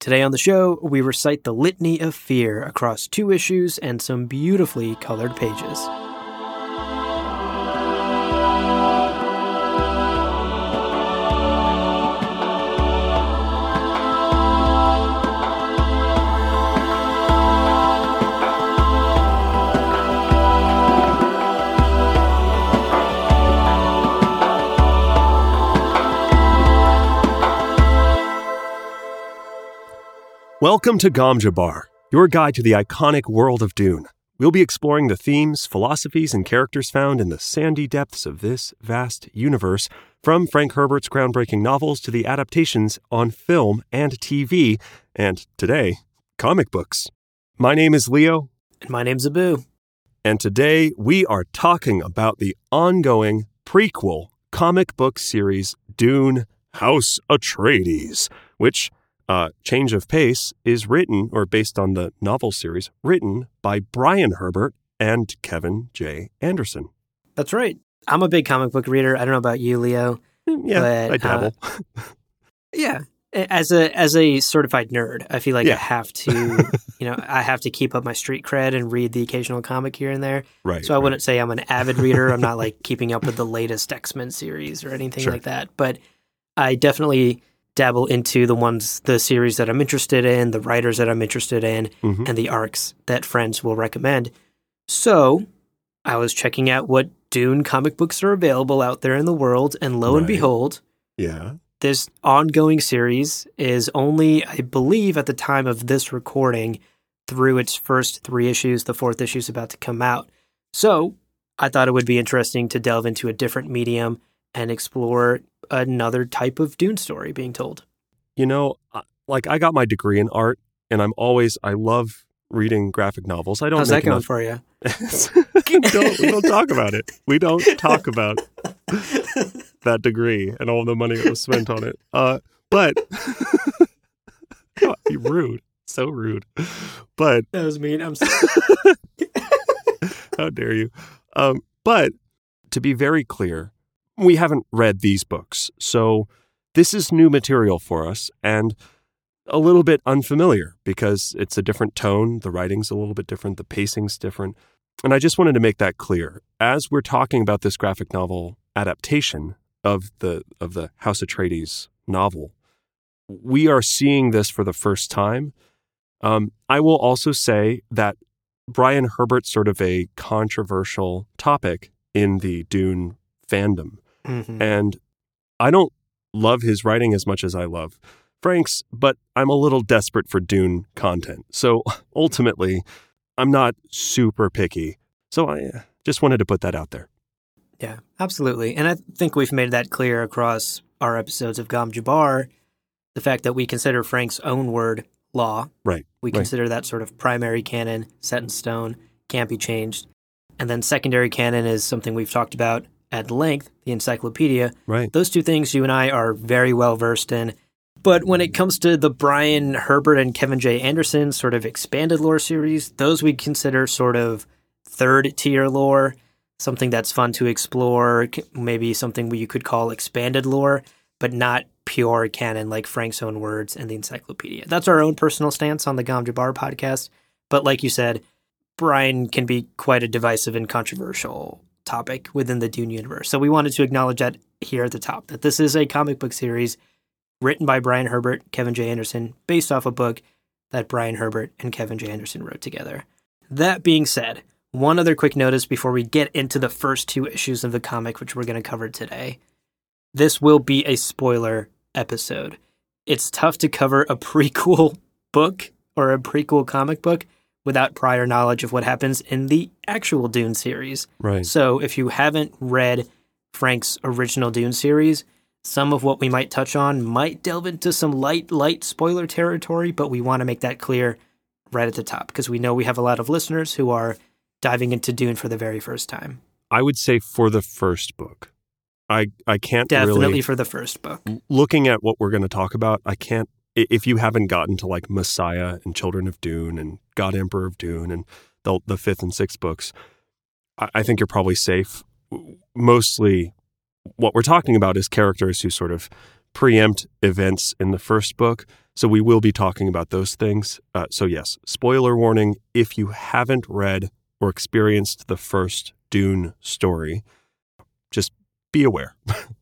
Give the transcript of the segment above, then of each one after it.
Today on the show, we recite the Litany of Fear across two issues and some beautifully colored pages. Welcome to Gom Jabbar, your guide to the iconic world of Dune. We'll be exploring the themes, philosophies, and characters found in the sandy depths of this vast universe, from Frank Herbert's groundbreaking novels to the adaptations on film and TV, and today, comic books. My name is Leo. And my name's Abu. And today we are talking about the ongoing prequel comic book series Dune House Atreides, which uh, Change of Pace is written, or based on the novel series, written by Brian Herbert and Kevin J. Anderson. That's right. I'm a big comic book reader. I don't know about you, Leo. Mm, yeah, but, I dabble. Uh, yeah. As a as a certified nerd, I feel like Yeah. I have to, you know, I have to keep up my street cred and read the occasional comic here and there. right. So I right. wouldn't say I'm an avid reader. I'm not like keeping up with the latest X Men series or anything Sure. like that. But I definitely dabble into the ones, the series that I'm interested in, the writers that I'm interested in, Mhm. and the arcs that friends will recommend. So I was checking out what Dune comic books are available out there in the world, and lo and behold, Yeah. this ongoing series is only, I believe, at the time of this recording, through its first three issues. The fourth issue is about to come out. So I thought it would be interesting to delve into a different medium and explore another type of Dune story being told. You know, like I got my degree in art, and I'm always I love reading graphic novels. I don't. How's that going enough- for you? we, don't, we don't talk about it. We don't talk about that degree and all the money that was spent on it. Uh, but you're rude, so rude. But That was mean. I'm sorry. how dare you? Um, but to be very clear, we haven't read these books, so this is new material for us and a little bit unfamiliar because it's a different tone. The writing's a little bit different. The pacing's different. And I just wanted to make that clear. As we're talking about this graphic novel adaptation of the of the House Atreides novel, we are seeing this for the first time. Um, I will also say that Brian Herbert's sort of a controversial topic in the Dune fandom. Mhm. And I don't love his writing as much as I love Frank's, but I'm a little desperate for Dune content. So ultimately, I'm not super picky. So I uh, just wanted to put that out there. Yeah, absolutely. And I think we've made that clear across our episodes of Gom Jabbar. The fact that we consider Frank's own word law. Right, We right. consider that sort of primary canon, set in stone, can't be changed. And then secondary canon is something we've talked about at length, the encyclopedia. Right. Those two things you and I are very well versed in. But when it comes to the Brian Herbert and Kevin J. Anderson sort of expanded lore series, those we consider sort of third tier lore, something that's fun to explore, maybe something you could call expanded lore, but not pure canon like Frank's own words and the encyclopedia. That's our own personal stance on the Gom Jabbar podcast. But like you said, Brian can be quite a divisive and controversial topic within the Dune universe. So we wanted to acknowledge that here at the top that this is a comic book series written by Brian Herbert, Kevin J. Anderson, based off a book that Brian Herbert and Kevin J. Anderson wrote together. That being said, one other quick notice before we get into the first two issues of the comic, which we're going to cover today. This will be a spoiler episode. It's tough to cover a prequel book or a prequel comic book without prior knowledge of what happens in the actual Dune series. Right. So if you haven't read Frank's original Dune series, Some of what we might touch on might delve into some light, light spoiler territory, but we want to make that clear right at the top because we know we have a lot of listeners who are diving into Dune for the very first time. I would say for the first book. I I can't Definitely really for the first book. looking at what we're going to talk about. I can't if you haven't gotten to like Messiah and Children of Dune and God Emperor of Dune and the the fifth and sixth books. I, I think you're probably safe. Mostly, what we're talking about is characters who sort of preempt events in the first book. So we will be talking about those things. Uh, so yes, spoiler warning: if you haven't read or experienced the first Dune story, just be aware.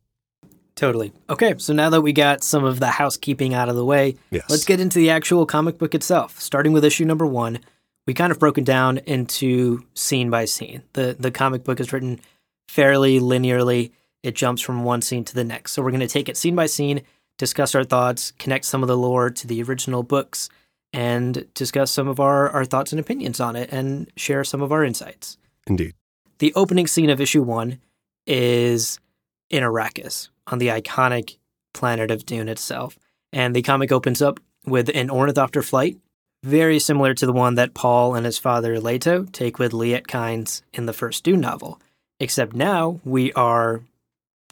Totally. Okay, so now that we got some of the housekeeping out of the way, Yes. let's get into the actual comic book itself. Starting with issue number one, we kind of broken down into scene by scene. The the comic book is written fairly linearly. It jumps from one scene to the next. So we're going to take it scene by scene, discuss our thoughts, connect some of the lore to the original books, and discuss some of our, our thoughts and opinions on it and share some of our insights. Indeed. The opening scene of issue one is in Arrakis on the iconic planet of Dune itself. And the comic opens up with an ornithopter flight, very similar to the one that Paul and his father Leto take with Liet Kynes in the first Dune novel. Except now we are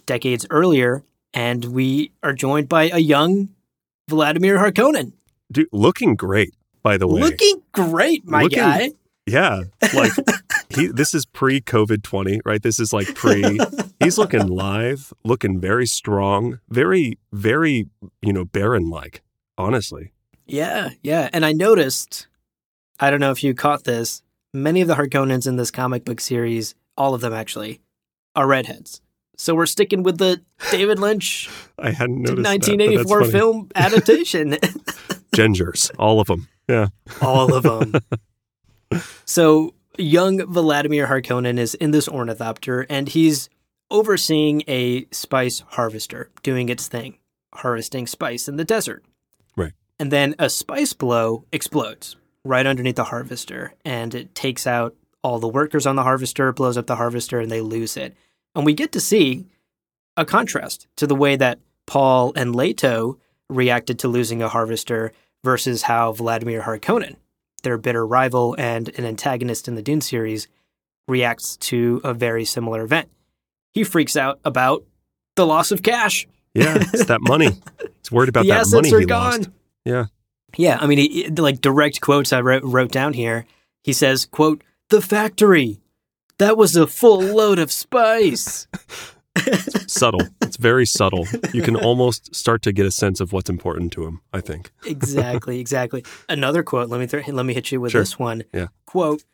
decades earlier and we are joined by a young Vladimir Harkonnen. Dude, looking great, by the way. Looking great, my Looking- guy. Yeah, like he. This is pre COVID twenty, right? This is like pre. he's looking live, looking very strong, very, very, you know, Baron like. Honestly, Yeah, yeah. And I noticed, I don't know if you caught this, many of the Harkonnens in this comic book series, all of them actually, are redheads. So we're sticking with the David Lynch I hadn't noticed. that, 1984 funny. film adaptation. Gingers, all of them. Yeah, all of them. so young Vladimir Harkonnen is in this ornithopter and he's overseeing a spice harvester doing its thing, harvesting spice in the desert. Right. And then a spice blow explodes right underneath the harvester and it takes out all the workers on the harvester, blows up the harvester, and they lose it. And we get to see a contrast to the way that Paul and Leto reacted to losing a harvester versus how Vladimir Harkonnen, their bitter rival and an antagonist in the Dune series, reacts to a very similar event. He freaks out about the loss of cash. yeah. It's that money. It's worried about the that assets money are he gone. lost. Yeah, Yeah, I mean, he, like direct quotes I wrote, wrote down here. He says, "quote The factory, that was a full load of spice." subtle. It's very subtle. You can almost start to get a sense of what's important to him. I think. exactly, exactly. Another quote. Let me th- let me hit you with Sure. this one. Yeah. Quote: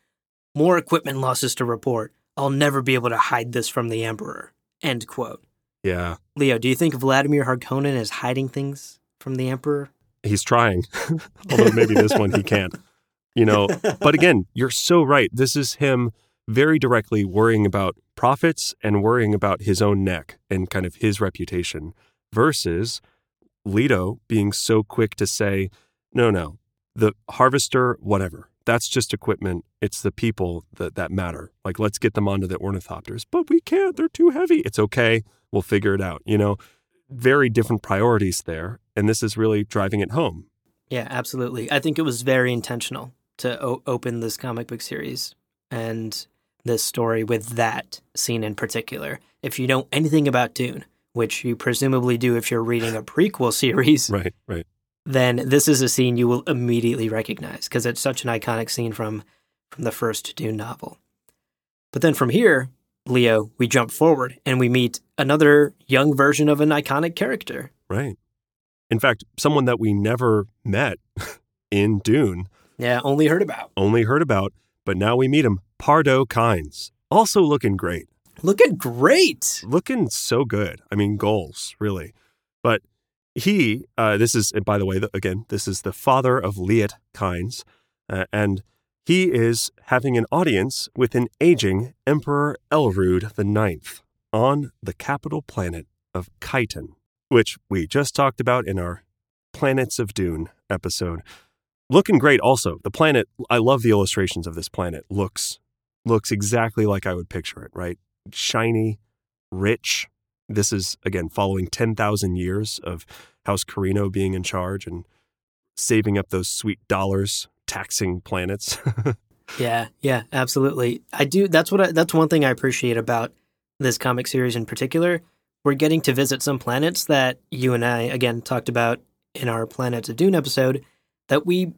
More equipment losses to report. I'll never be able to hide this from the emperor. End quote. Yeah, Leo, do you think Vladimir Harkonnen is hiding things from the emperor? he's trying. Although maybe this one he can't. You know, but again, you're so right. This is him very directly worrying about profits and worrying about his own neck and kind of his reputation versus Leto being so quick to say, no, no, the harvester, whatever. That's just equipment. It's the people that, that matter. Like, let's get them onto the ornithopters. But we can't. They're too heavy. It's okay. We'll figure it out. You know, very different priorities there. And this is really driving it home. Yeah, absolutely. I think it was very intentional to o- open this comic book series and this story with that scene in particular. If you know anything about Dune, which you presumably do if you're reading a prequel series, Right, right. then this is a scene you will immediately recognize because it's such an iconic scene from from the first Dune novel. But then from here, Leo, we jump forward and we meet another young version of an iconic character. Right. In fact, someone that we never met in Dune, Yeah, only heard about. only heard about, but now we meet him, Pardo Kynes. Also looking great. Looking great. Looking so good. I mean, goals, really. But he, uh, this is, by the way, the, again, this is the father of Liet Kynes, uh, and he is having an audience with an aging Emperor Elrood IX on the capital planet of Kaitain, which we just talked about in our Planets of Dune episode. Looking great also. The planet, I love the illustrations of this planet. Looks looks exactly like I would picture it, right? Shiny, rich, this is, again, following 10,000 years of House Corrino being in charge and saving up those sweet dollars, taxing planets. yeah, yeah, absolutely. I do. That's what. I, that's one thing I appreciate about this comic series in particular. We're getting to visit some planets that you and I again talked about in our Planets of Dune episode that we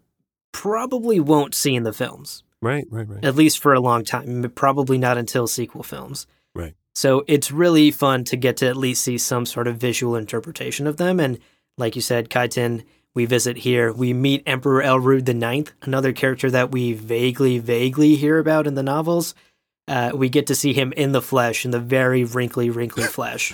probably won't see in the films. Right, right, right. At least for a long time. Probably not until sequel films. Right. So it's really fun to get to at least see some sort of visual interpretation of them. And like you said, Kaitain, we visit here. We meet Emperor Elrood IX, another character that we vaguely, vaguely hear about in the novels. Uh, we get to see him in the flesh, in the very wrinkly, wrinkly flesh.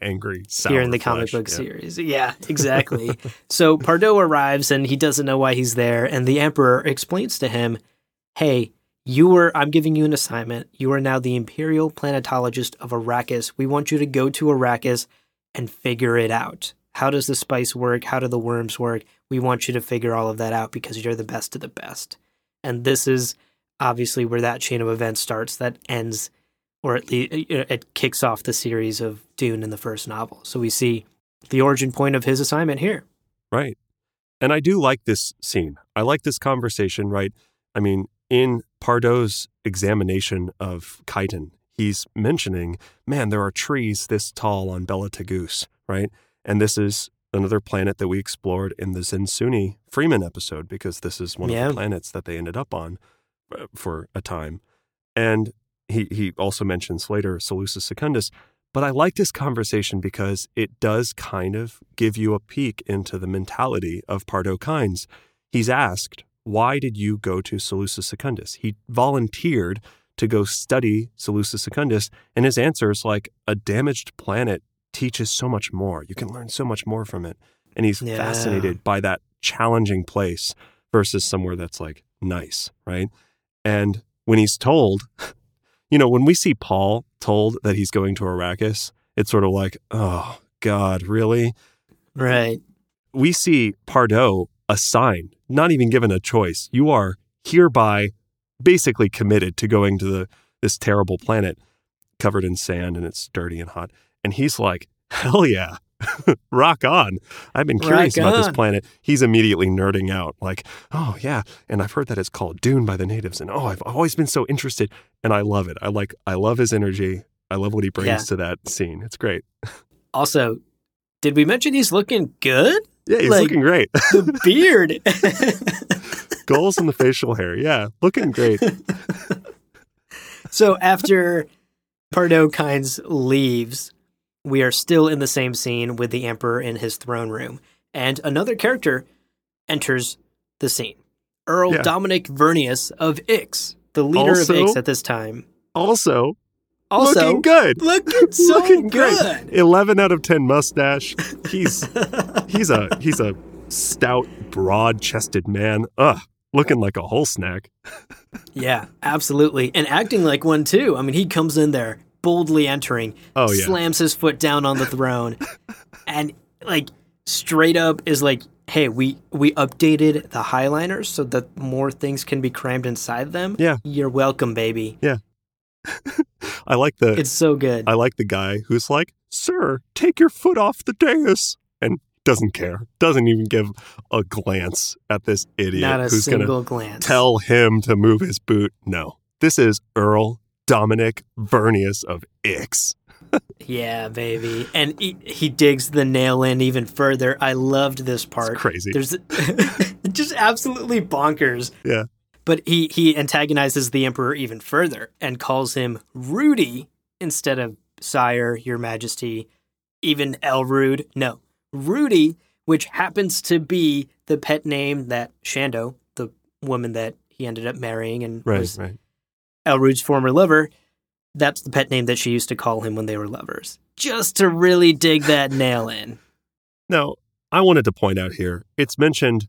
Angry, here in the comic book yeah. series. Yeah, exactly. so Pardo arrives and he doesn't know why he's there, and the Emperor explains to him, "Hey, you were. I'm giving you an assignment. You are now the Imperial Planetologist of Arrakis. We want you to go to Arrakis and figure it out. How does the spice work? How do the worms work? We want you to figure all of that out because you're the best of the best. And this is obviously where that chain of events starts that ends or at least it kicks off the series of Dune in the first novel. So we see the origin point of his assignment here. Right. And I do like this scene. I like this conversation, right? I mean, in Pardo's examination of Kaitain, he's mentioning, man, there are trees this tall on Bela Tegeuse, right? And this is another planet that we explored in the Zensunni Fremen episode because this is one yeah. of the planets that they ended up on uh, for a time. And he, he also mentions later Salusa Secundus. But I like this conversation because it does kind of give you a peek into the mentality of Pardo Kynes. He's asked, Why did you go to Salusa Secundus? He volunteered to go study Salusa Secundus, and his answer is like, A damaged planet teaches so much more. You can learn so much more from it. And he's yeah. fascinated by that challenging place versus somewhere that's like nice, right? And when he's told you know, when we see Paul told that he's going to Arrakis, it's sort of like, oh, God, really? Right. We see Pardo assigned, not even given a choice. You are hereby basically committed to going to the this terrible planet covered in sand and it's dirty and hot. And he's like, hell yeah. rock on. I've been curious rock about on. this planet. He's immediately nerding out, like, oh, yeah. And I've heard that it's called Dune by the natives. And oh, I've always been so interested. And I love it. I like, I love his energy. I love what he brings yeah. to that scene. It's great. Also, did we mention he's looking good? Yeah, he's like, looking great. the beard. Goals in the facial hair. Yeah, looking great. so after Pardo Kynes leaves, we are still in the same scene with the Emperor in his throne room, and another character enters the scene. Earl yeah. Dominic Vernius of Ix, the leader also, of Ix at this time. Also, also looking good. Looking so looking good. Great. Eleven out of ten mustache. He's he's a he's a stout, broad-chested man. Ugh, looking like a whole snack. yeah, absolutely, and acting like one too. I mean, he comes in there boldly entering, oh, yeah. slams his foot down on the throne, and like straight up is like, "Hey, we we updated the highliners so that more things can be crammed inside them. Yeah, you're welcome, baby. Yeah." I like the. It's so good. I like the guy who's like, "Sir, take your foot off the dais," and doesn't care. Doesn't even give a glance at this idiot Not a who's going to tell him to move his boot. No, this is Earl Dominic Vernius of Ix. yeah, baby. And he, he, digs the nail in even further. I loved this part. It's crazy. There's just absolutely bonkers. Yeah. But he he antagonizes the emperor even further and calls him Rudy instead of Sire, Your Majesty, even Elrood. No, Rudy, which happens to be the pet name that Shando, the woman that he ended up marrying and right, was right. Elrood's former lover, that's the pet name that she used to call him when they were lovers. Just to really dig that nail in. Now, I wanted to point out here it's mentioned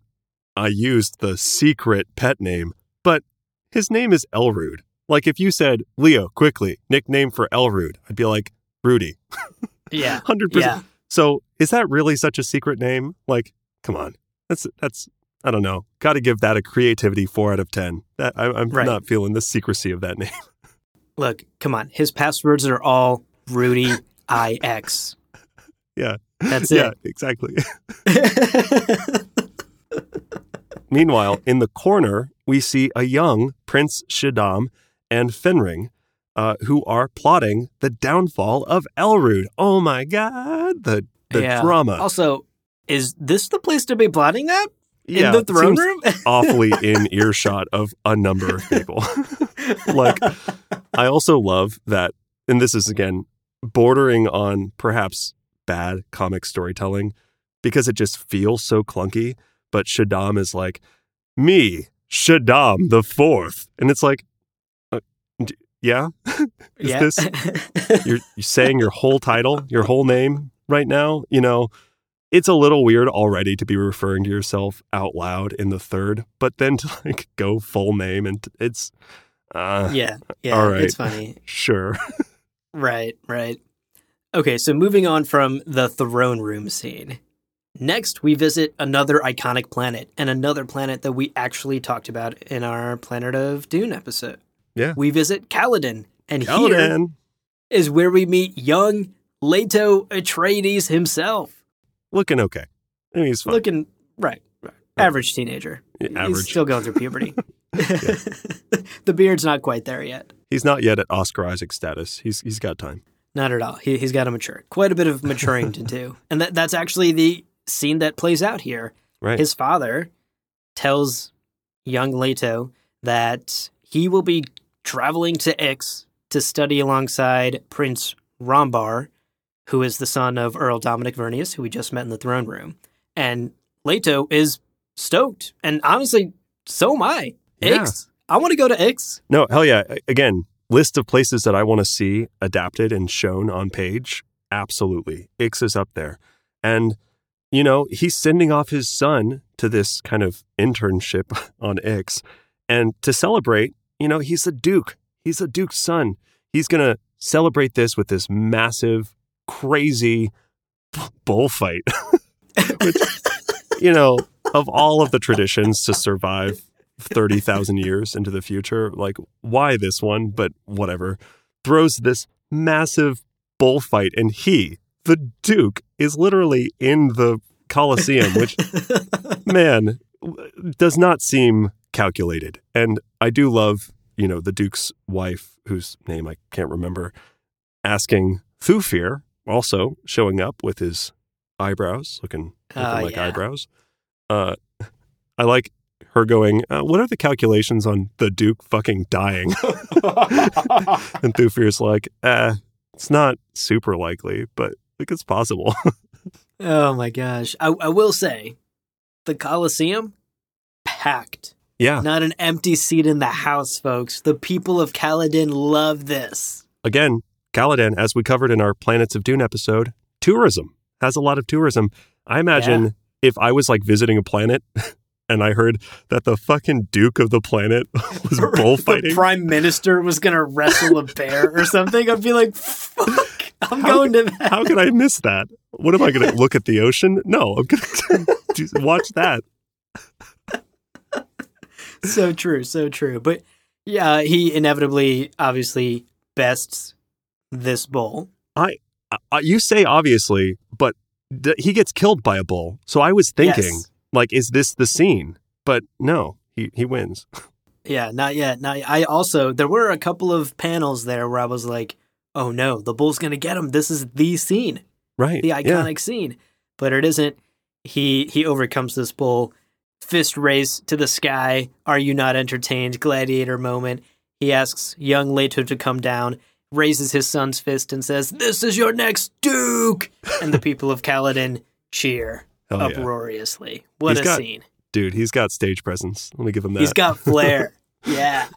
I used the secret pet name, but his name is Elrood. Like if you said, Leo, quickly, nickname for Elrood, I'd be like, Rudy. yeah. 100%. Yeah. So is that really such a secret name? Like, come on. That's, that's, I don't know. Got to give that a creativity four out of 10. That, I, am right. not feeling the secrecy of that name. Look, come on. His passwords are all Rudy. I X. Yeah. That's Yeah, it. Yeah, exactly. Meanwhile, in the corner, we see a young Prince Shaddam and Fenring, uh, who are plotting the downfall of Elrood. Oh my god, the the Yeah. drama. Also, is this the place to be plotting that? Yeah, in the throne room? awfully in earshot of a number of people. like, I also love that, and this is again bordering on perhaps bad comic storytelling because it just feels so clunky. But Shaddam is like, me, Shaddam the Fourth, and it's like, uh, d- yeah, is yeah. this you're, you're saying your whole title, your whole name right now? You know, it's a little weird already to be referring to yourself out loud in the third, but then to like go full name and t- it's, uh, yeah, yeah, All right. it's funny. sure. Right, right. Okay, so moving on from the throne room scene. Next, we visit another iconic planet and another planet that we actually talked about in our Planet of Dune episode. Yeah. We visit Caladan, and here Caladan, is where we meet young Leto Atreides himself. Looking okay. I mean, he's fine. Looking right, right. average teenager. Yeah, He's still going through puberty. the beard's not quite there yet. He's not yet at Oscar Isaac status. He's he's got time. Not at all. He, he's got to mature. Quite a bit of maturing to do. And that, that's actually the scene that plays out here. Right. His father tells young Leto that he will be traveling to Ix to study alongside Prince Rhombur, who is the son of Earl Dominic Vernius, who we just met in the throne room. And Leto is stoked. And honestly, so am I. Yeah. Ix. I want to go to Ix. No, hell yeah. Again, list of places that I want to see adapted and shown on page. Absolutely. Ix is up there. And, you know, he's sending off his son to this kind of internship on Ix. And to celebrate, you know, he's a Duke. He's a Duke's son. He's going to celebrate this with this massive, crazy bullfight. Which, you know, of all of the traditions to survive 30,000 years into the future. Like, why this one? But whatever. Throws this massive bullfight, and he, the Duke, is literally in the Colosseum, which, man, does not seem calculated. And I do love, you know, the Duke's wife, whose name I can't remember, asking Thufir, also showing up with his eyebrows, looking, looking Ah, like yeah. eyebrows. Uh, I like her going, uh, what are the calculations on the Duke fucking dying? and Thufir's like, eh, it's not super likely, but like it's possible. Oh my gosh. I, I will say, the Coliseum, packed. yeah. Not an empty seat in the house, folks. The people of Caladan love this. Again, Caladan, as we covered in our Planets of Dune episode, tourism has a lot of tourism. I imagine if I was like visiting a planet and I heard that the fucking Duke of the planet was The bullfighting. prime minister was going to wrestle a bear or something. I'd be like, fuck, I'm How- going to that. How could I miss that? What am I going to look at the ocean? No, I'm going to watch that. so true, so true. But yeah, he inevitably, obviously, bests this bull. I you say obviously, but d- he gets killed by a bull. So I was thinking, Yes. like, is this the scene? But no, he, he wins. Yeah, not yet. Not yet. I also there were a couple of panels there where I was like, "Oh no, the bull's gonna get him. This is the scene, Right. the yeah. iconic scene." But it isn't. He he overcomes this bull, fist raised to the sky. Are you not entertained? Gladiator moment. He asks young Leto to come down, raises his son's fist, and says, "This is your next Duke." And the people of Caladan cheer Hell yeah. uproariously. What He's a got- scene! Dude, he's got stage presence. Let me give him that. He's got flair. yeah.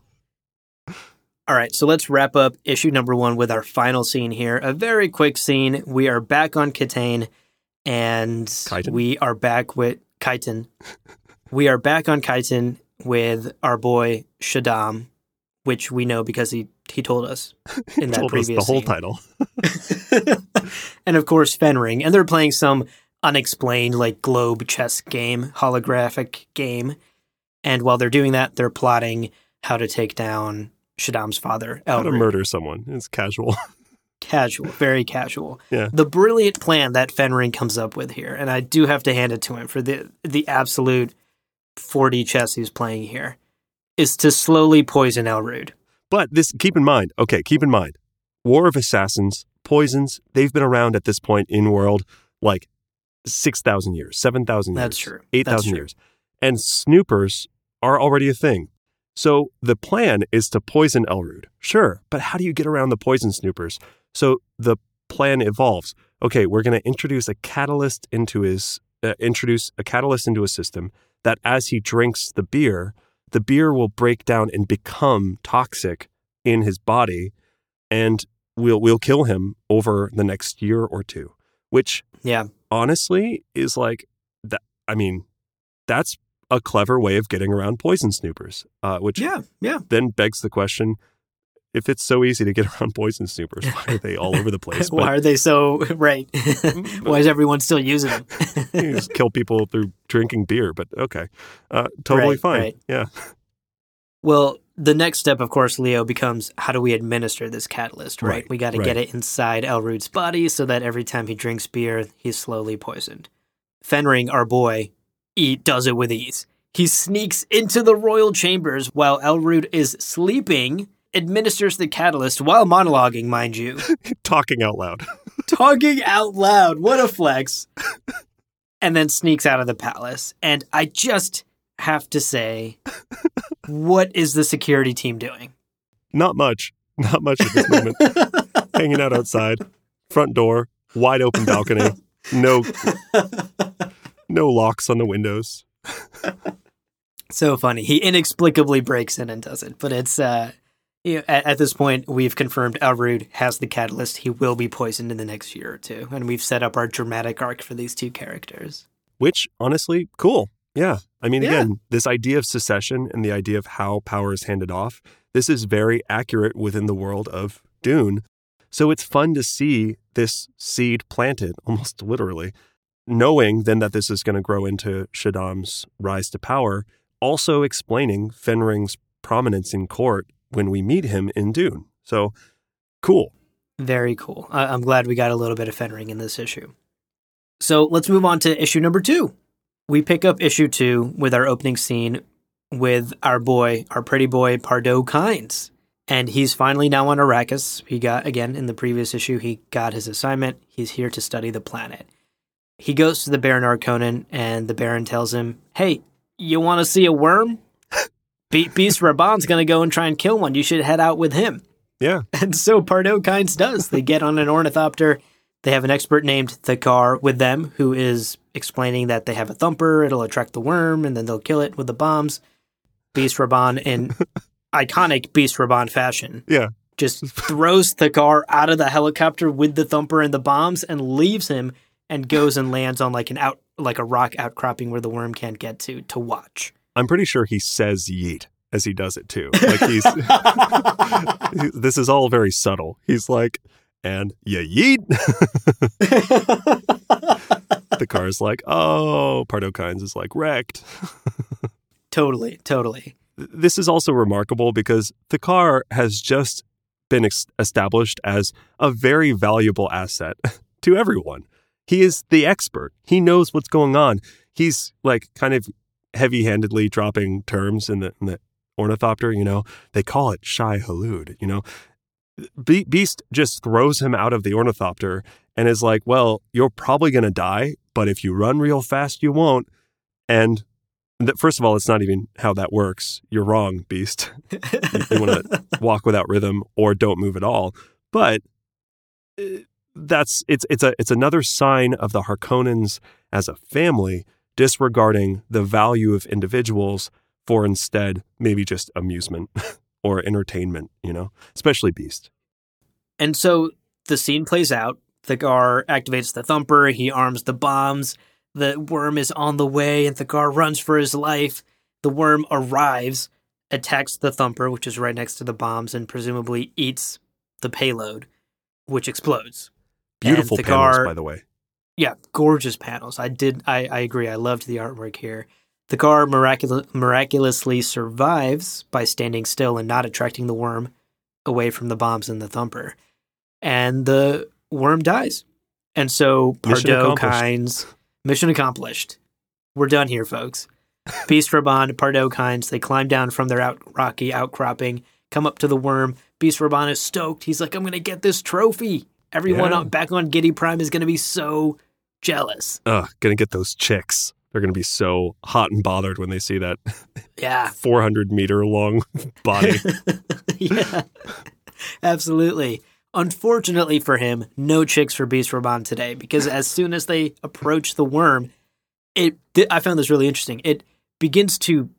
All right, so let's wrap up issue number one with our final scene here. A very quick scene. We are back on Kaitain, and we are back with Kaitain. we are back on Kaitain with our boy Shaddam, which we know because he he told us in that told us previous the whole scene. title. and of course Fenring, and they're playing some unexplained like globe chess game, holographic game. And while they're doing that, they're plotting how to take down Shaddam's father, How to murder someone. It's casual. Casual, very casual. Yeah. The brilliant plan that Fenring comes up with here, and I do have to hand it to him for the the absolute 4D chess he's playing here, is to slowly poison Elrood. But this, keep in mind, okay, keep in mind, War of Assassins, poisons, they've been around at this point in world like 6,000 years, 7,000 years. That's true. 8,000 years. And snoopers are already a thing. So the plan is to poison Elrood. Sure, but how do you get around the poison snoopers? So the plan evolves. Okay, we're going to introduce a catalyst into his uh, introduce a catalyst into a system that as he drinks the beer, the beer will break down and become toxic in his body and we'll we'll kill him over the next year or two, which Yeah. honestly is like that I mean, that's a clever way of getting around poison snoopers, uh, which Yeah. Yeah. then begs the question if it's so easy to get around poison snoopers, why are they all over the place? Why are they so right? Why is everyone still using them? you just kill people through drinking beer, but okay. Uh, totally Right, fine. right. Yeah. Well, the next step, of course, Leo becomes how do we administer this catalyst, right? Right, we got to get it inside Elrood's body so that every time he drinks beer, he's slowly poisoned. Fenring, our boy, he does it with ease. He sneaks into the royal chambers while Elrood is sleeping, administers the catalyst while monologuing, mind you, Talking out loud. talking out loud. What a flex. and then sneaks out of the palace. And I just have to say, what is the security team doing? Not much. Not much at this moment. Hanging out outside. Front door. Wide open balcony. No no locks on the windows. So funny. He inexplicably breaks in and does it. But it's uh you know, at, at this point we've confirmed Elrood has the catalyst. He will be poisoned in the next year or two. And we've set up our dramatic arc for these two characters. Which, honestly, cool. Yeah. I mean, Yeah. again, this idea of secession and the idea of how power is handed off, this is very accurate within the world of Dune. So it's fun to see this seed planted, almost literally, knowing then that this is going to grow into Shaddam's rise to power, also explaining Fenring's prominence in court when we meet him in Dune. So cool. Very cool. I- I'm glad we got a little bit of Fenring in this issue. So let's move on to issue number two. We pick up issue two with our opening scene with our boy, our pretty boy, Pardo Kynes. And he's finally now on Arrakis. He got, again, in the previous issue, he got his assignment. He's here to study the planet. He goes to the Baron Harkonnen, and the Baron tells him, Hey, you want to see a worm? Be- Beast Rabban's going to go and try and kill one. You should head out with him. Yeah. And so Pardo Kynes does. They get on an ornithopter. They have an expert named Thakar with them who is explaining that they have a thumper, it'll attract the worm, and then they'll kill it with the bombs. Beast Rabban, in iconic Beast Rabban fashion, Yeah. just throws Thakar out of the helicopter with the thumper and the bombs and leaves him and goes and lands on like an out like a rock outcropping where the worm can't get to to watch. I'm pretty sure he says yeet as he does it too. Like he's this is all very subtle. He's like, and yeah, yeet. Thakar's like, oh, Pardo Kynes is like wrecked. totally, totally. This is also remarkable because Thakar has just been ex- established as a very valuable asset to everyone. He is the expert. He knows what's going on. He's like kind of heavy-handedly dropping terms in the, in the ornithopter. You know, they call it Shai Hulud. You know, Be- Beast just throws him out of the ornithopter and is like, "Well, you're probably gonna die, but if you run real fast, you won't." And th- first of all, it's not even how that works. You're wrong, Beast. you, you want to walk without rhythm or don't move at all. But uh, that's it's it's a it's another sign of the Harkonnens as a family disregarding the value of individuals for instead maybe just amusement or entertainment. You know, especially Beast. And so the scene plays out. Thakar activates the thumper. He arms the bombs. The worm is on the way, and Thakar runs for his life. The worm arrives, attacks the thumper, which is right next to the bombs, and presumably eats the payload, which explodes. Beautiful And panels, by the way. Yeah, gorgeous panels. I did. I, I agree. I loved the artwork here. Thakar miracul- miraculously survives by standing still and not attracting the worm away from the bombs and the thumper. and the worm dies. And so Pardo. Kynes, mission accomplished. We're done here, folks. Beast Rabban, Pardo Kynes, they climb down from their out rocky outcropping, come up to the worm. Beast Rabban is stoked. He's like, I'm going to get this trophy. Everyone Yeah. on, back on Giedi Prime is going to be so jealous. Ugh, gonna get those chicks. They're gonna be so hot and bothered when they see that Yeah. 400 meter long body. yeah, absolutely. Unfortunately for him, no chicks for Beast Rabban today because as soon as they approach the worm, it th- I found this really interesting. It begins to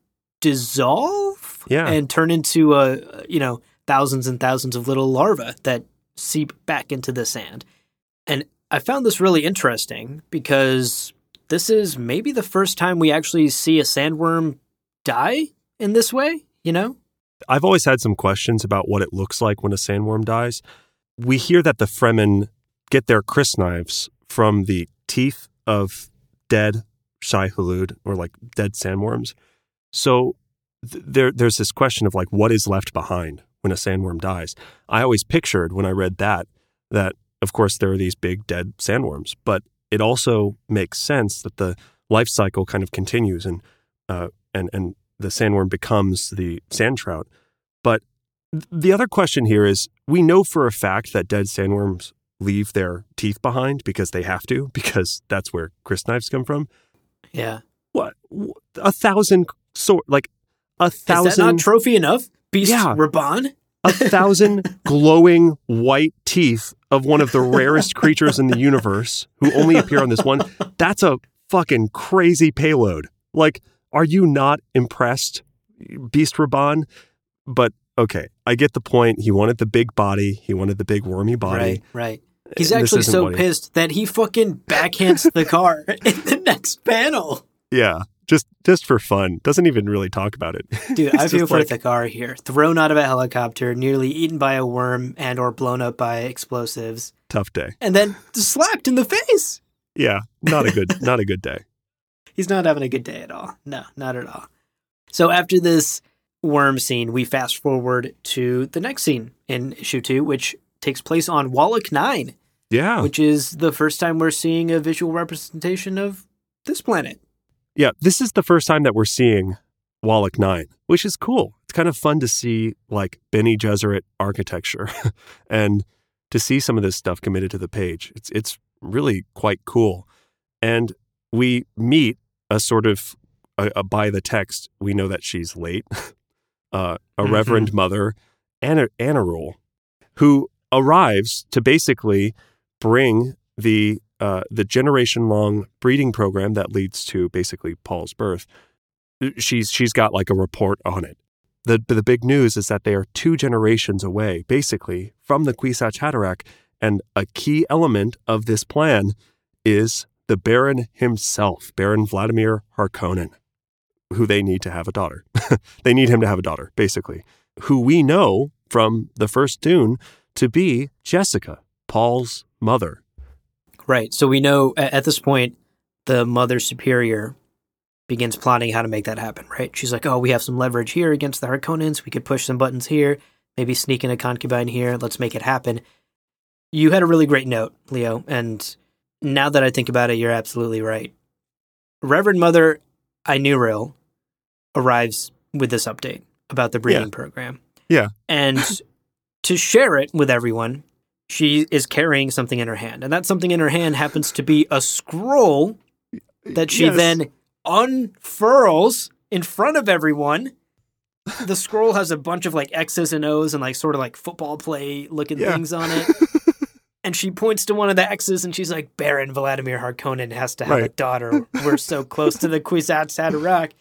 dissolve Yeah. and turn into a you know thousands and thousands of little larvae that seep back into the sand. And I found this really interesting because this is maybe the first time we actually see a sandworm die in this way, you know? I've always had some questions about what it looks like when a sandworm dies. We hear that the Fremen get their crysknives from the teeth of dead Shai Hulud or like dead sandworms. So th- there, there's this question of like what is left behind when a sandworm dies. I always pictured when I read that that of course there are these big dead sandworms, but it also makes sense that the life cycle kind of continues and uh, and and the sandworm becomes the sand trout. But th- the other question here is we know for a fact that dead sandworms leave their teeth behind because they have to, because that's where crysknives come from. Yeah. What? A thousand sort like a Is that not thousand trophy enough? Beast Yeah. Rabban? a thousand glowing white teeth of one of the rarest creatures in the universe who only appear on this one. That's a fucking crazy payload. Like, are you not impressed, Beast Rabban? But okay, I get the point. He wanted the big body, he wanted the big wormy body. Right, right. Uh, He's And actually so he- pissed that he fucking backhands Thakar in the next panel. Yeah, just just for fun. Doesn't even really talk about it. Dude, I feel for like- Thakar here. Thrown out of a helicopter, nearly eaten by a worm and or blown up by explosives, Tough day. and then slapped in the face. Yeah, not a good not a good day. He's not having a good day at all. No, not at all. So after this worm scene, we fast forward to the next scene in issue two, which takes place on Wallach 9, Yeah. which is the first time we're seeing a visual representation of this planet. Yeah, this is the first time that we're seeing Wallach 9, which is cool. It's kind of fun to see like Bene Gesserit architecture and to see some of this stuff committed to the page. It's it's really quite cool. And we meet a sort of uh, uh, by the text, we know that she's late. Uh, a Mhm. reverend mother, Anna Anirul, who arrives to basically bring the uh, the generation long breeding program that leads to basically Paul's birth. She's she's got like a report on it. The the big news is that they are two generations away, basically, from the Kwisatz Haderach, and a key element of this plan is the Baron himself, Baron Vladimir Harkonnen, who they need to have a daughter. they need him to have a daughter, basically, who we know from the first Dune to be Jessica, Paul's mother. Right. So we know at this point, the Mother Superior begins plotting how to make that happen, right? She's like, oh, we have some leverage here against the Harkonnens. We could push some buttons here, maybe sneak in a concubine here. Let's make it happen. You had a really great note, Leo. And now that I think about it, you're absolutely right. Reverend Mother Anirul arrives with this update about the breeding Yeah. program. Yeah. And to share it with everyone, she is carrying something in her hand. And that something in her hand happens to be a scroll that she Yes. then unfurls in front of everyone. The scroll has a bunch of like X's and O's and like sort of like football play looking Yeah. things on it. and she points to one of the X's and she's like, Baron Vladimir Harkonnen has to have a daughter. We're so close to the Kwisatz Haderach.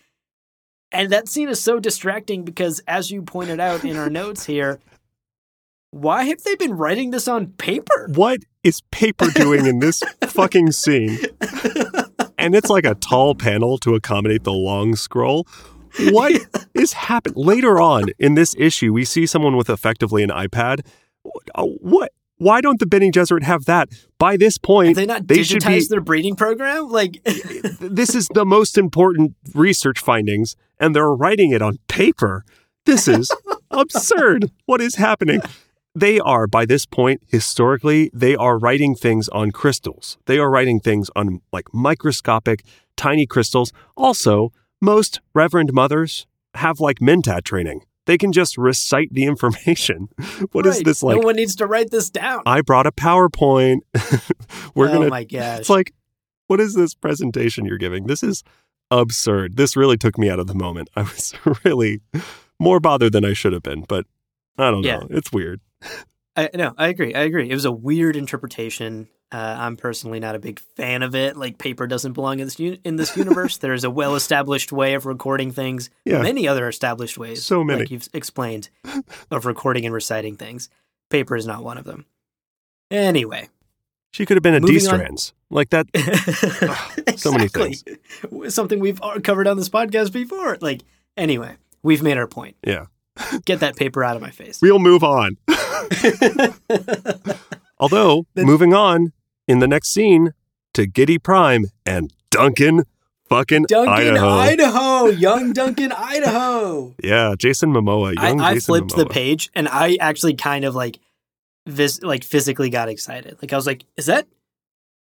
And that scene is so distracting because, as you pointed out in our notes here, why have they been writing this on paper? What is paper doing in this fucking scene? And it's like a tall panel to accommodate the long scroll. What is happening? Later on in this issue, we see someone with effectively an iPad. Uh, What? Why don't the Bene Gesserit have that? By this point, Have they not they should be. their breeding program? Like, this is the most important research findings, and they're writing it on paper. This is absurd. What is happening? They are by this point historically they are writing things on crystals. They are writing things on like microscopic tiny crystals. Also most reverend mothers have like mentat training. They can just recite the information. What is Right. this like no one needs to write this down. i brought a powerpoint. We're oh gonna my gosh. it's like what is this presentation you're giving? This is absurd. This really took me out of the moment. I was really more bothered than i should have been but i don't Yeah. know. It's weird I, no, I agree. I agree. It was a weird interpretation. Uh, I'm personally not a big fan of it. Like paper doesn't belong in this uni- in this universe. there is a well established way of recording things. Yeah. Many other established ways. So many. like you've explained, of recording and reciting things. Paper is not one of them. Anyway, She could have been a distrans. Like that. so many things. Something we've covered on this podcast before. Like anyway, we've made our point. Yeah. Get that paper out of my face. We'll move on. Although, moving on in the next scene to Giedi Prime and Duncan fucking Duncan, Idaho. Idaho. young Duncan, Idaho. Yeah, Jason Momoa. I, Young I Jason flipped the page and I actually kind of like vis- like physically got excited. Like I was like, is that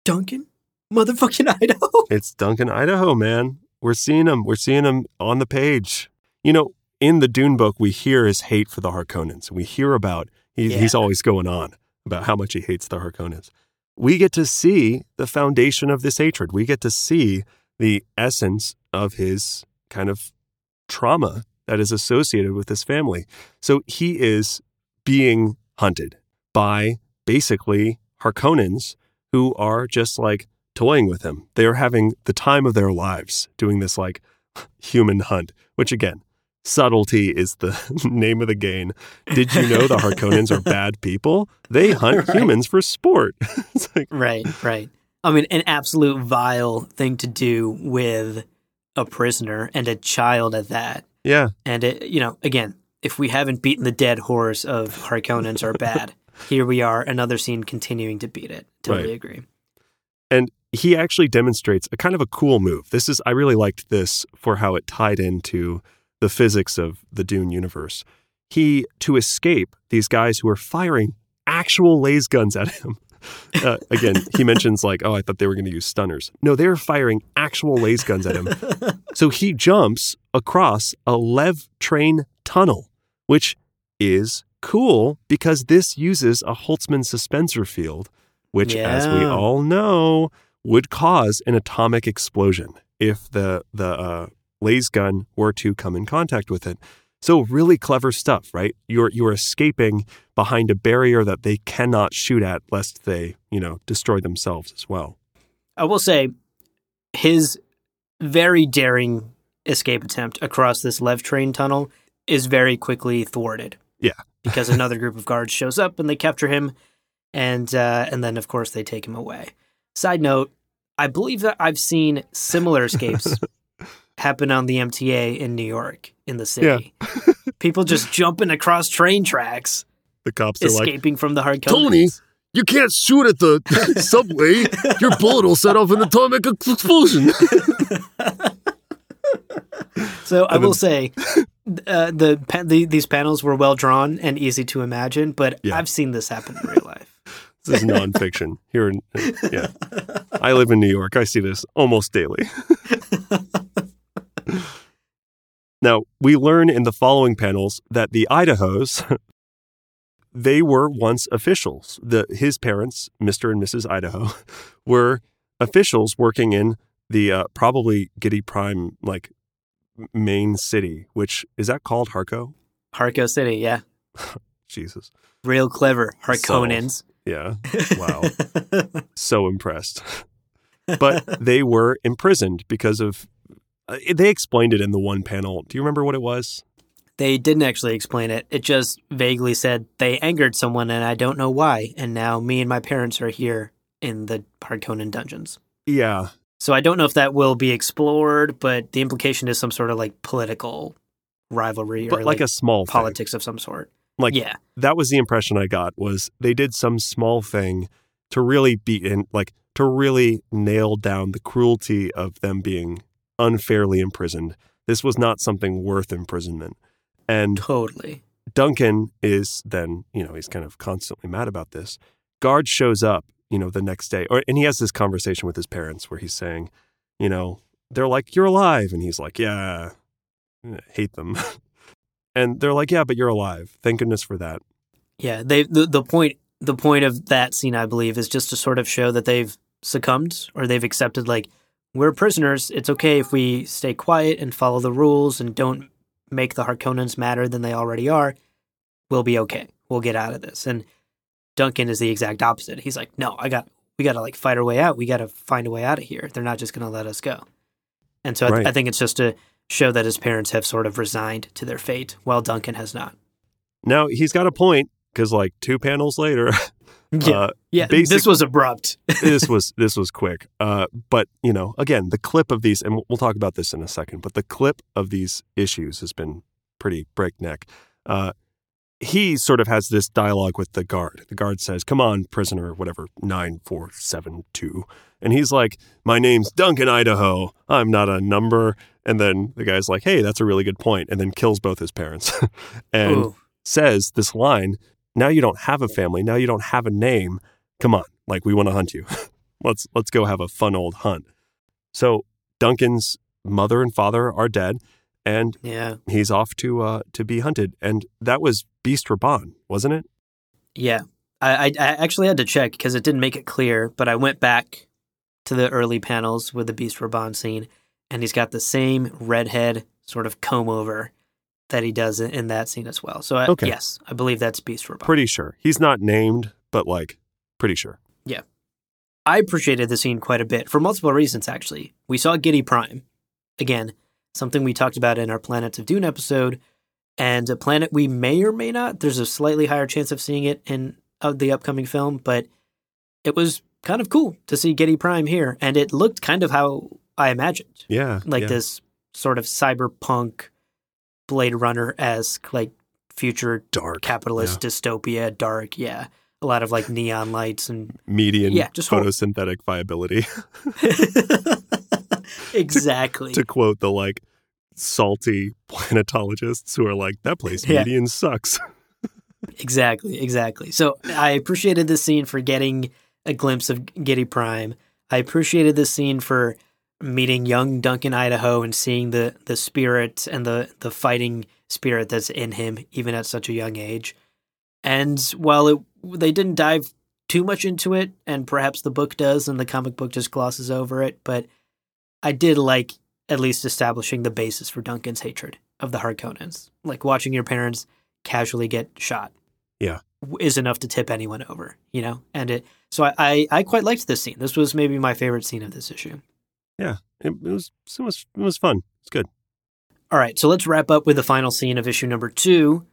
Duncan? Motherfucking Idaho? It's Duncan Idaho, man. We're seeing him. We're seeing him on the page. You know, in the Dune book, we hear his hate for the Harkonnens. We hear about he, he's always going on about how much he hates the Harkonnens. We get to see the foundation of this hatred. We get to see the essence of his kind of trauma that is associated with this family. So he is being hunted by basically Harkonnens who are just like toying with him. They are having the time of their lives doing this like human hunt, which again, subtlety is the name of the game. Did you know the Harkonnens are bad people? They hunt Right. humans for sport. it's like, Right, right. I mean, an absolute vile thing to do with a prisoner and a child at that. yeah, And it, you know, again, if we haven't beaten the dead horse of Harkonnens are bad, here we are, another scene continuing to beat it. Totally Right. agree. And he actually demonstrates a kind of a cool move. This is I really liked this for how it tied into the physics of the Dune universe. He to escape these guys who are firing actual laser guns at him. Uh, again, he mentions like, "Oh, I thought they were going to use stunners." No, they're firing actual laser guns at him. so he jumps across a Lev train tunnel, which is cool because this uses a Holtzman suspensor field, which, as we all know, would cause an atomic explosion if the the uh, laser gun were to come in contact with it. So really clever stuff, right? You're you're escaping behind a barrier that they cannot shoot at, lest they you know destroy themselves as well. I will say his very daring escape attempt across this Lev train tunnel is very quickly thwarted. Yeah. because another group of guards shows up and they capture him, and uh, and then of course they take him away. Side note: I believe that I've seen similar escapes happen on the MTA in New York in the city. People just jumping across train tracks, The cops are like, escaping from the hard Tony, You can't shoot at the subway. Your bullet will set off an atomic explosion. So I And will say, uh, the, pa- the these panels were well drawn and easy to imagine, but Yeah. I've seen this happen in real life. This is nonfiction. Here, in, yeah, I live in New York. I see this almost daily. Now we learn in the following panels that the Idahos, they were once officials. The his parents, Mister and Mrs. Idaho, were officials working in the uh, probably Giedi Prime like main city, which is that called Harko? Harko City, yeah, Jesus, real clever Harkonnens. yeah, wow. so impressed. but they were imprisoned because of. Uh, they explained it in the one panel. Do you remember what it was? They didn't actually explain it. It just vaguely said they angered someone, and I don't know why. And now me and my parents are here in the Harkonnen dungeons. Yeah, So I don't know if that will be explored, but the implication is some sort of like political rivalry but or like, a small thing. politics of some sort. Like yeah, that was the impression I got. Was they did some small thing to really beat in, like to really nail down the cruelty of them being unfairly imprisoned. This was not something worth imprisonment. And totally. Duncan is then, you know, he's kind of constantly mad about this. Guard shows up, you know, the next day, or and he has this conversation with his parents where he's saying, you know, they're like, "You're alive," and he's like, "Yeah, I hate them," and they're like, "Yeah, but you're alive. Thank goodness for that." Yeah, they the, the point the point of that scene, I believe, is just to sort of show that they've succumbed or they've accepted like we're prisoners. It's okay if we stay quiet and follow the rules and don't make the Harkonnens madder than they already are. We'll be okay. We'll get out of this. And Duncan is the exact opposite. He's like, no, I got we got to like fight our way out. We got to find a way out of here. They're not just going to let us go. And so I, Right. I think it's just to show that his parents have sort of resigned to their fate, while Duncan has not. Now he's got a point because, like, two panels later, Yeah, uh, yeah. basic- this was abrupt. this was this was quick. Uh, but you know, again, the clip of these, and we'll- talk about this in a second. But the clip of these issues has been pretty breakneck. Uh, he sort of has this dialogue with the guard. The guard says, "Come on, prisoner, whatever nine four seven two," and he's like, "My name's Duncan Idaho. I'm not a number." And then the guy's like, "Hey, that's a really good point," and then kills both his parents, and Ooh. says this line, "Now you don't have a family. Now you don't have a name. Come on, like we want to hunt you. let's let's go have a fun old hunt." So Duncan's mother and father are dead, and Yeah. he's off to uh to be hunted. And that was Beast Rabban, wasn't it? Yeah. I, I, I actually had to check because it didn't make it clear, but I went back to the early panels with the Beast Rabban scene, and he's got the same redhead sort of comb over that he does in, that scene as well. So, I, Okay. yes, I believe that's Beast Rabban. Pretty sure he's not named, but like pretty sure. Yeah. I appreciated the scene quite a bit for multiple reasons, actually. We saw Giedi Prime. Again, something we talked about in our Planets of Dune episode, and a planet we may or may not, there's a slightly higher chance of seeing it in uh, the upcoming film, but it was kind of cool to see Giedi Prime here, and it looked kind of how I imagined. Yeah, Like yeah. this sort of cyberpunk Blade Runner esque, like future dark capitalist dystopia, dark, yeah. A lot of like neon lights and median Yeah, just photosynthetic viability. exactly. to quote the like salty planetologists who are like, that place Yeah. median sucks. exactly, exactly. So I appreciated this scene for getting a glimpse of Giedi Prime. I appreciated this scene for meeting young Duncan Idaho and seeing the the spirit and the the fighting spirit that's in him even at such a young age. And while it they didn't dive too much into it and perhaps the book does and the comic book just glosses over it, but I did like at least establishing the basis for Duncan's hatred of the Harkonnens. Like watching your parents casually get shot. Yeah. Is enough to tip anyone over, you know? And it so I, I, I quite liked this scene. This was maybe my favorite scene of this issue. It, it was it was it was fun. It's good. All right, so let's wrap up with the final scene of issue number two.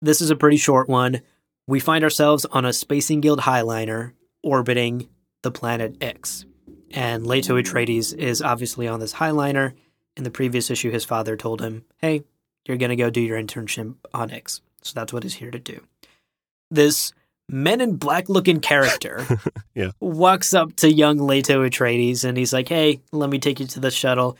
This is a pretty short one. We find ourselves on a Spacing Guild Highliner orbiting the planet Ix. And Leto Atreides is obviously on this Highliner. In the previous issue, his father told him, hey, you're going to go do your internship on Ix. So that's what he's here to do. This men in black looking character Yeah. walks up to young Leto Atreides and he's like, hey, let me take you to the shuttle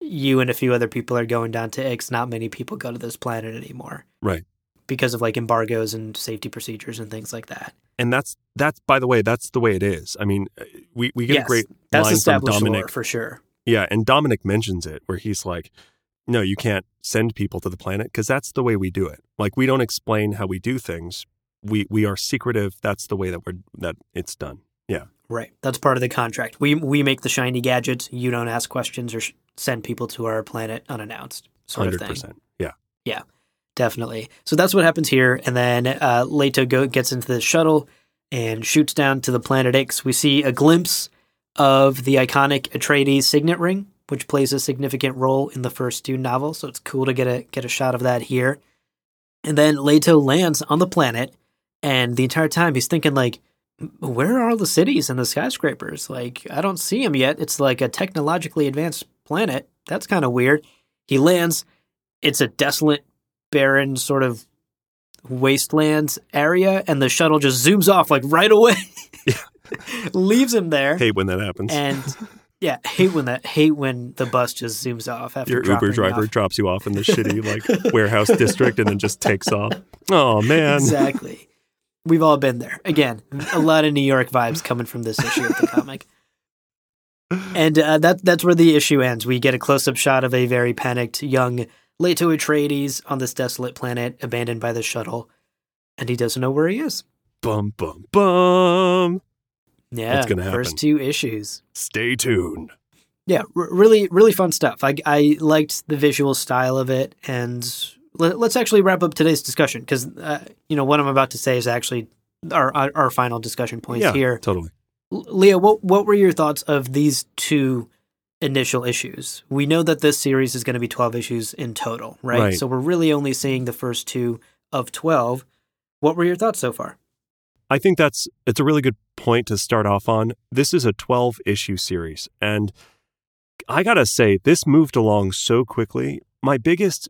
you and a few other people are going down to Ix. Not many people go to this planet anymore. Right. Because of like embargoes and safety procedures and things like that. And that's that's by the way, that's the way it is. I mean, uh, we we get Yes, a great That's line from Dominic. for sure. Yeah, and Dominic mentions it where he's like, "No, you can't send people to the planet because that's the way we do it. Like we don't explain how we do things. We we are secretive. That's the way that we're that it's done." Yeah. Right. That's part of the contract. We we make the shiny gadgets. You don't ask questions or sh- send people to our planet unannounced. Sort of thing. 100%. Yeah. Yeah. Definitely. So that's what happens here. And then uh, Leto go, gets into the shuttle and shoots down to the planet Ix. We see a glimpse of the iconic Atreides signet ring, which plays a significant role in the first Dune novel. So it's cool to get a get a shot of that here. And then Leto lands on the planet, and the entire time he's thinking like, "Where are all the cities and the skyscrapers? Like, I don't see them yet. It's like a technologically advanced planet. That's kind of weird." He lands. It's a desolate barren sort of wasteland area and the shuttle just zooms off like right away leaves him there Hate when that happens. and Yeah, hate when that hate when the bus just zooms off after Your Uber driver off. drops you off in the shitty like warehouse district and then just takes off. Oh man. Exactly. We've all been there. Again, a lot of New York vibes coming from this issue of the comic. And uh, that that's where the issue ends. We get a close up shot of a very panicked young Leto Atreides on this desolate planet, abandoned by the shuttle, and he doesn't know where he is. Bum bum bum. Yeah, that's gonna happen? first two issues. Stay tuned. Yeah, r- really, really fun stuff. I I liked the visual style of it, and let, us actually wrap up today's discussion because uh, you know what I'm about to say is actually our our, our final discussion points yeah, here. totally. Leah, what what were your thoughts of these two initial issues? We know that this series is going to be 12 issues in total, right? Right. So we're really only seeing the first two of 12. What were your thoughts so far? I think that's it's a really good point to start off on. This is a 12 issue series and I got to say this moved along so quickly. My biggest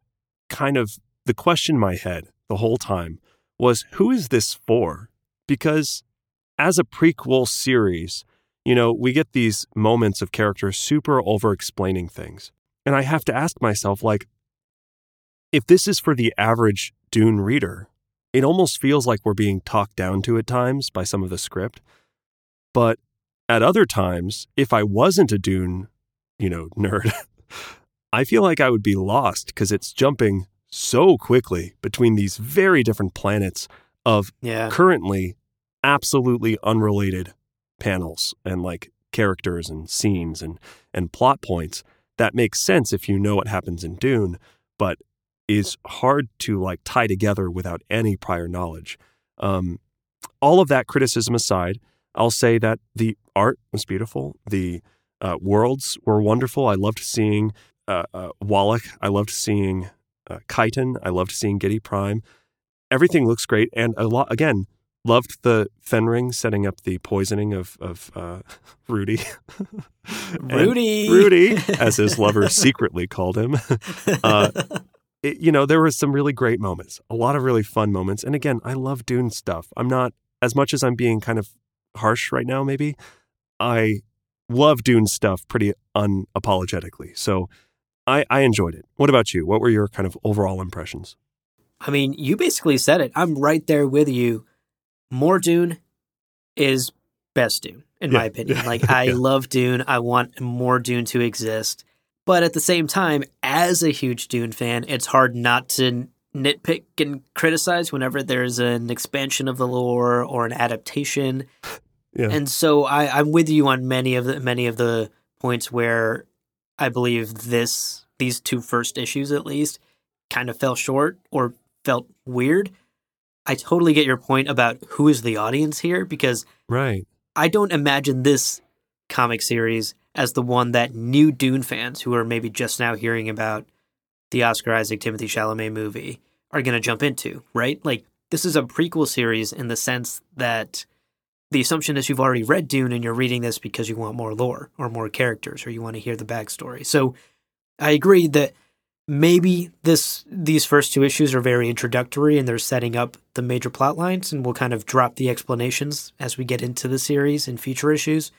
kind of the question in my head the whole time was who is this for? Because as a prequel series, you know, we get these moments of characters super over explaining things. And I have to ask myself like if this is for the average Dune reader, it almost feels like we're being talked down to at times by some of the script. But at other times, if I wasn't a Dune, you know, nerd, I feel like I would be lost because it's jumping so quickly between these very different planets of Yeah. currently absolutely unrelated panels and like characters and scenes and and plot points that makes sense if you know what happens in Dune, but is hard to like tie together without any prior knowledge. Um, all of that criticism aside, I'll say that the art was beautiful. The uh, worlds were wonderful. I loved seeing uh, uh, Wallach. I loved seeing uh. I loved seeing Giedi Prime. Everything looks great, and a lot again. Loved the Fenring setting up the poisoning of of uh, Rudy. Rudy. Rudy, as his lover secretly called him. Uh, it, you know, there were some really great moments, a lot of really fun moments. And again, I love Dune stuff. I'm not, as much as I'm being kind of harsh right now, maybe, I love Dune stuff pretty unapologetically. So I, I enjoyed it. What about you? What were your kind of overall impressions? I mean, you basically said it. I'm right there with you. More Dune is best Dune, in my opinion. Like, I Yeah. love Dune. I want more Dune to exist. But at the same time, as a huge Dune fan, it's hard not to nitpick and criticize whenever there's an expansion of the lore or an adaptation. Yeah. And so I, I'm with you on many of the many of the points where I believe this these two first issues at least kind of fell short or felt weird. I totally get your point about who is the audience here because Right. I don't imagine this comic series as the one that new Dune fans who are maybe just now hearing about the Oscar Isaac Timothée Chalamet movie are going to jump into, right? Like this is a prequel series in the sense that the assumption is you've already read Dune and you're reading this because you want more lore or more characters or you want to hear the backstory. So I agree that maybe this these first two issues are very introductory and they're setting up the major plot lines and we'll kind of drop the explanations as we get into the series in future issues.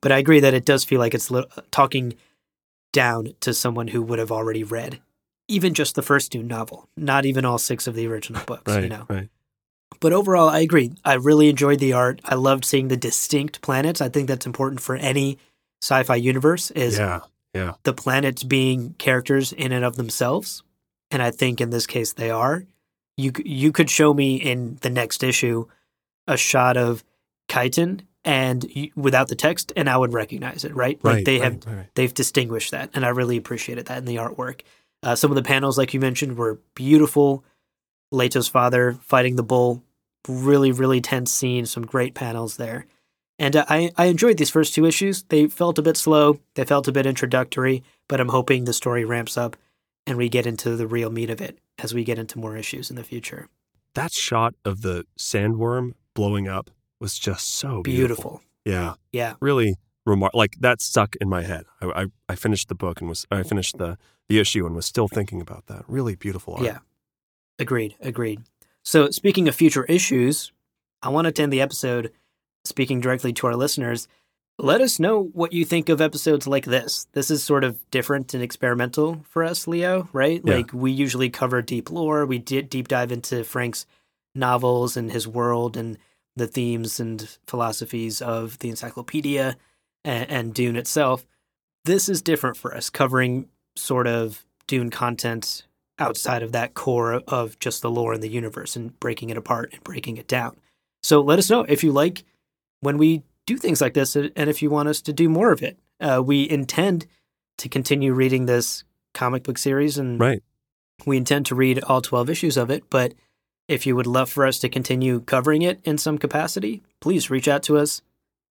But I agree that it does feel like it's li- talking down to someone who would have already read even just the first Dune novel, not even all six of the original books, Right. you know. Right. But overall, I agree. I really enjoyed the art. I loved seeing the distinct planets. I think that's important for any sci-fi universe is Yeah. Yeah. the planets being characters in and of themselves. And I think in this case they are. You you could show me in the next issue a shot of Kaitain and y- without the text and I would recognize it, right? Like Right. they right, have right. they've distinguished that and I really appreciated that in the artwork. Uh, some of the panels like you mentioned were beautiful. Leto's father fighting the bull, really really tense scene, some great panels there. And uh, I, I enjoyed these first two issues. They felt a bit slow, they felt a bit introductory, but I'm hoping the story ramps up and we get into the real meat of it as we get into more issues in the future. That shot of the sandworm blowing up was just so beautiful. Beautiful. Yeah. Yeah. really remar like that stuck in my head. I, I, I finished the book and was I finished the the issue and was still thinking about that. Really beautiful art. Yeah. Agreed. Agreed. So, speaking of future issues, I want to end the episode speaking directly to our listeners. Let us know what you think of episodes like this. This is sort of different and experimental for us, Leo, right? Yeah. Like we usually cover deep lore. We did deep dive into Frank's novels and his world and the themes and philosophies of the encyclopedia and, and Dune itself. This is different for us, covering sort of Dune content outside of that core of just the lore and the universe and breaking it apart and breaking it down. So let us know if you like when we do things like this and if you want us to do more of it. Uh, we intend to continue reading this comic book series and Right. we intend to read all 12 issues of it. But if you would love for us to continue covering it in some capacity, please reach out to us,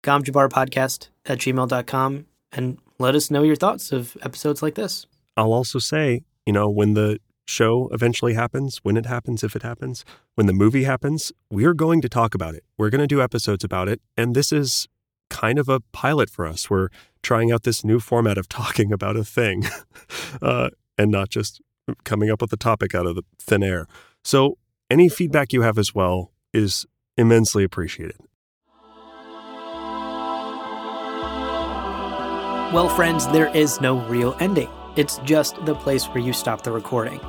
gomjabbarpodcast at gmail.com, and let us know your thoughts of episodes like this. I'll also say, you know, when the show eventually happens, when it happens, if it happens, when the movie happens, we're going to talk about it. We're going to do episodes about it. And this is kind of a pilot for us. We're trying out this new format of talking about a thing uh, and not just coming up with a topic out of the thin air. So, any feedback you have as well is immensely appreciated. Well, friends, there is no real ending. It's just the place where you stop the recording.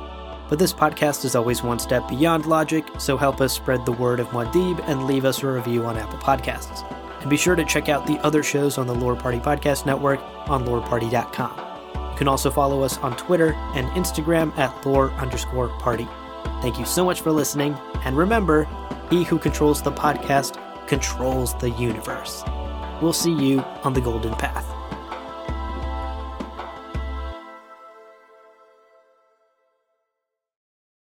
But this podcast is always one step beyond logic, so help us spread the word of Muad'Dib and leave us a review on Apple Podcasts. And be sure to check out the other shows on the Lore Party Podcast Network on loreparty.com. You can also follow us on Twitter and Instagram at lore underscore party. Thank you so much for listening, and remember, he who controls the podcast controls the universe. We'll see you on the Golden Path.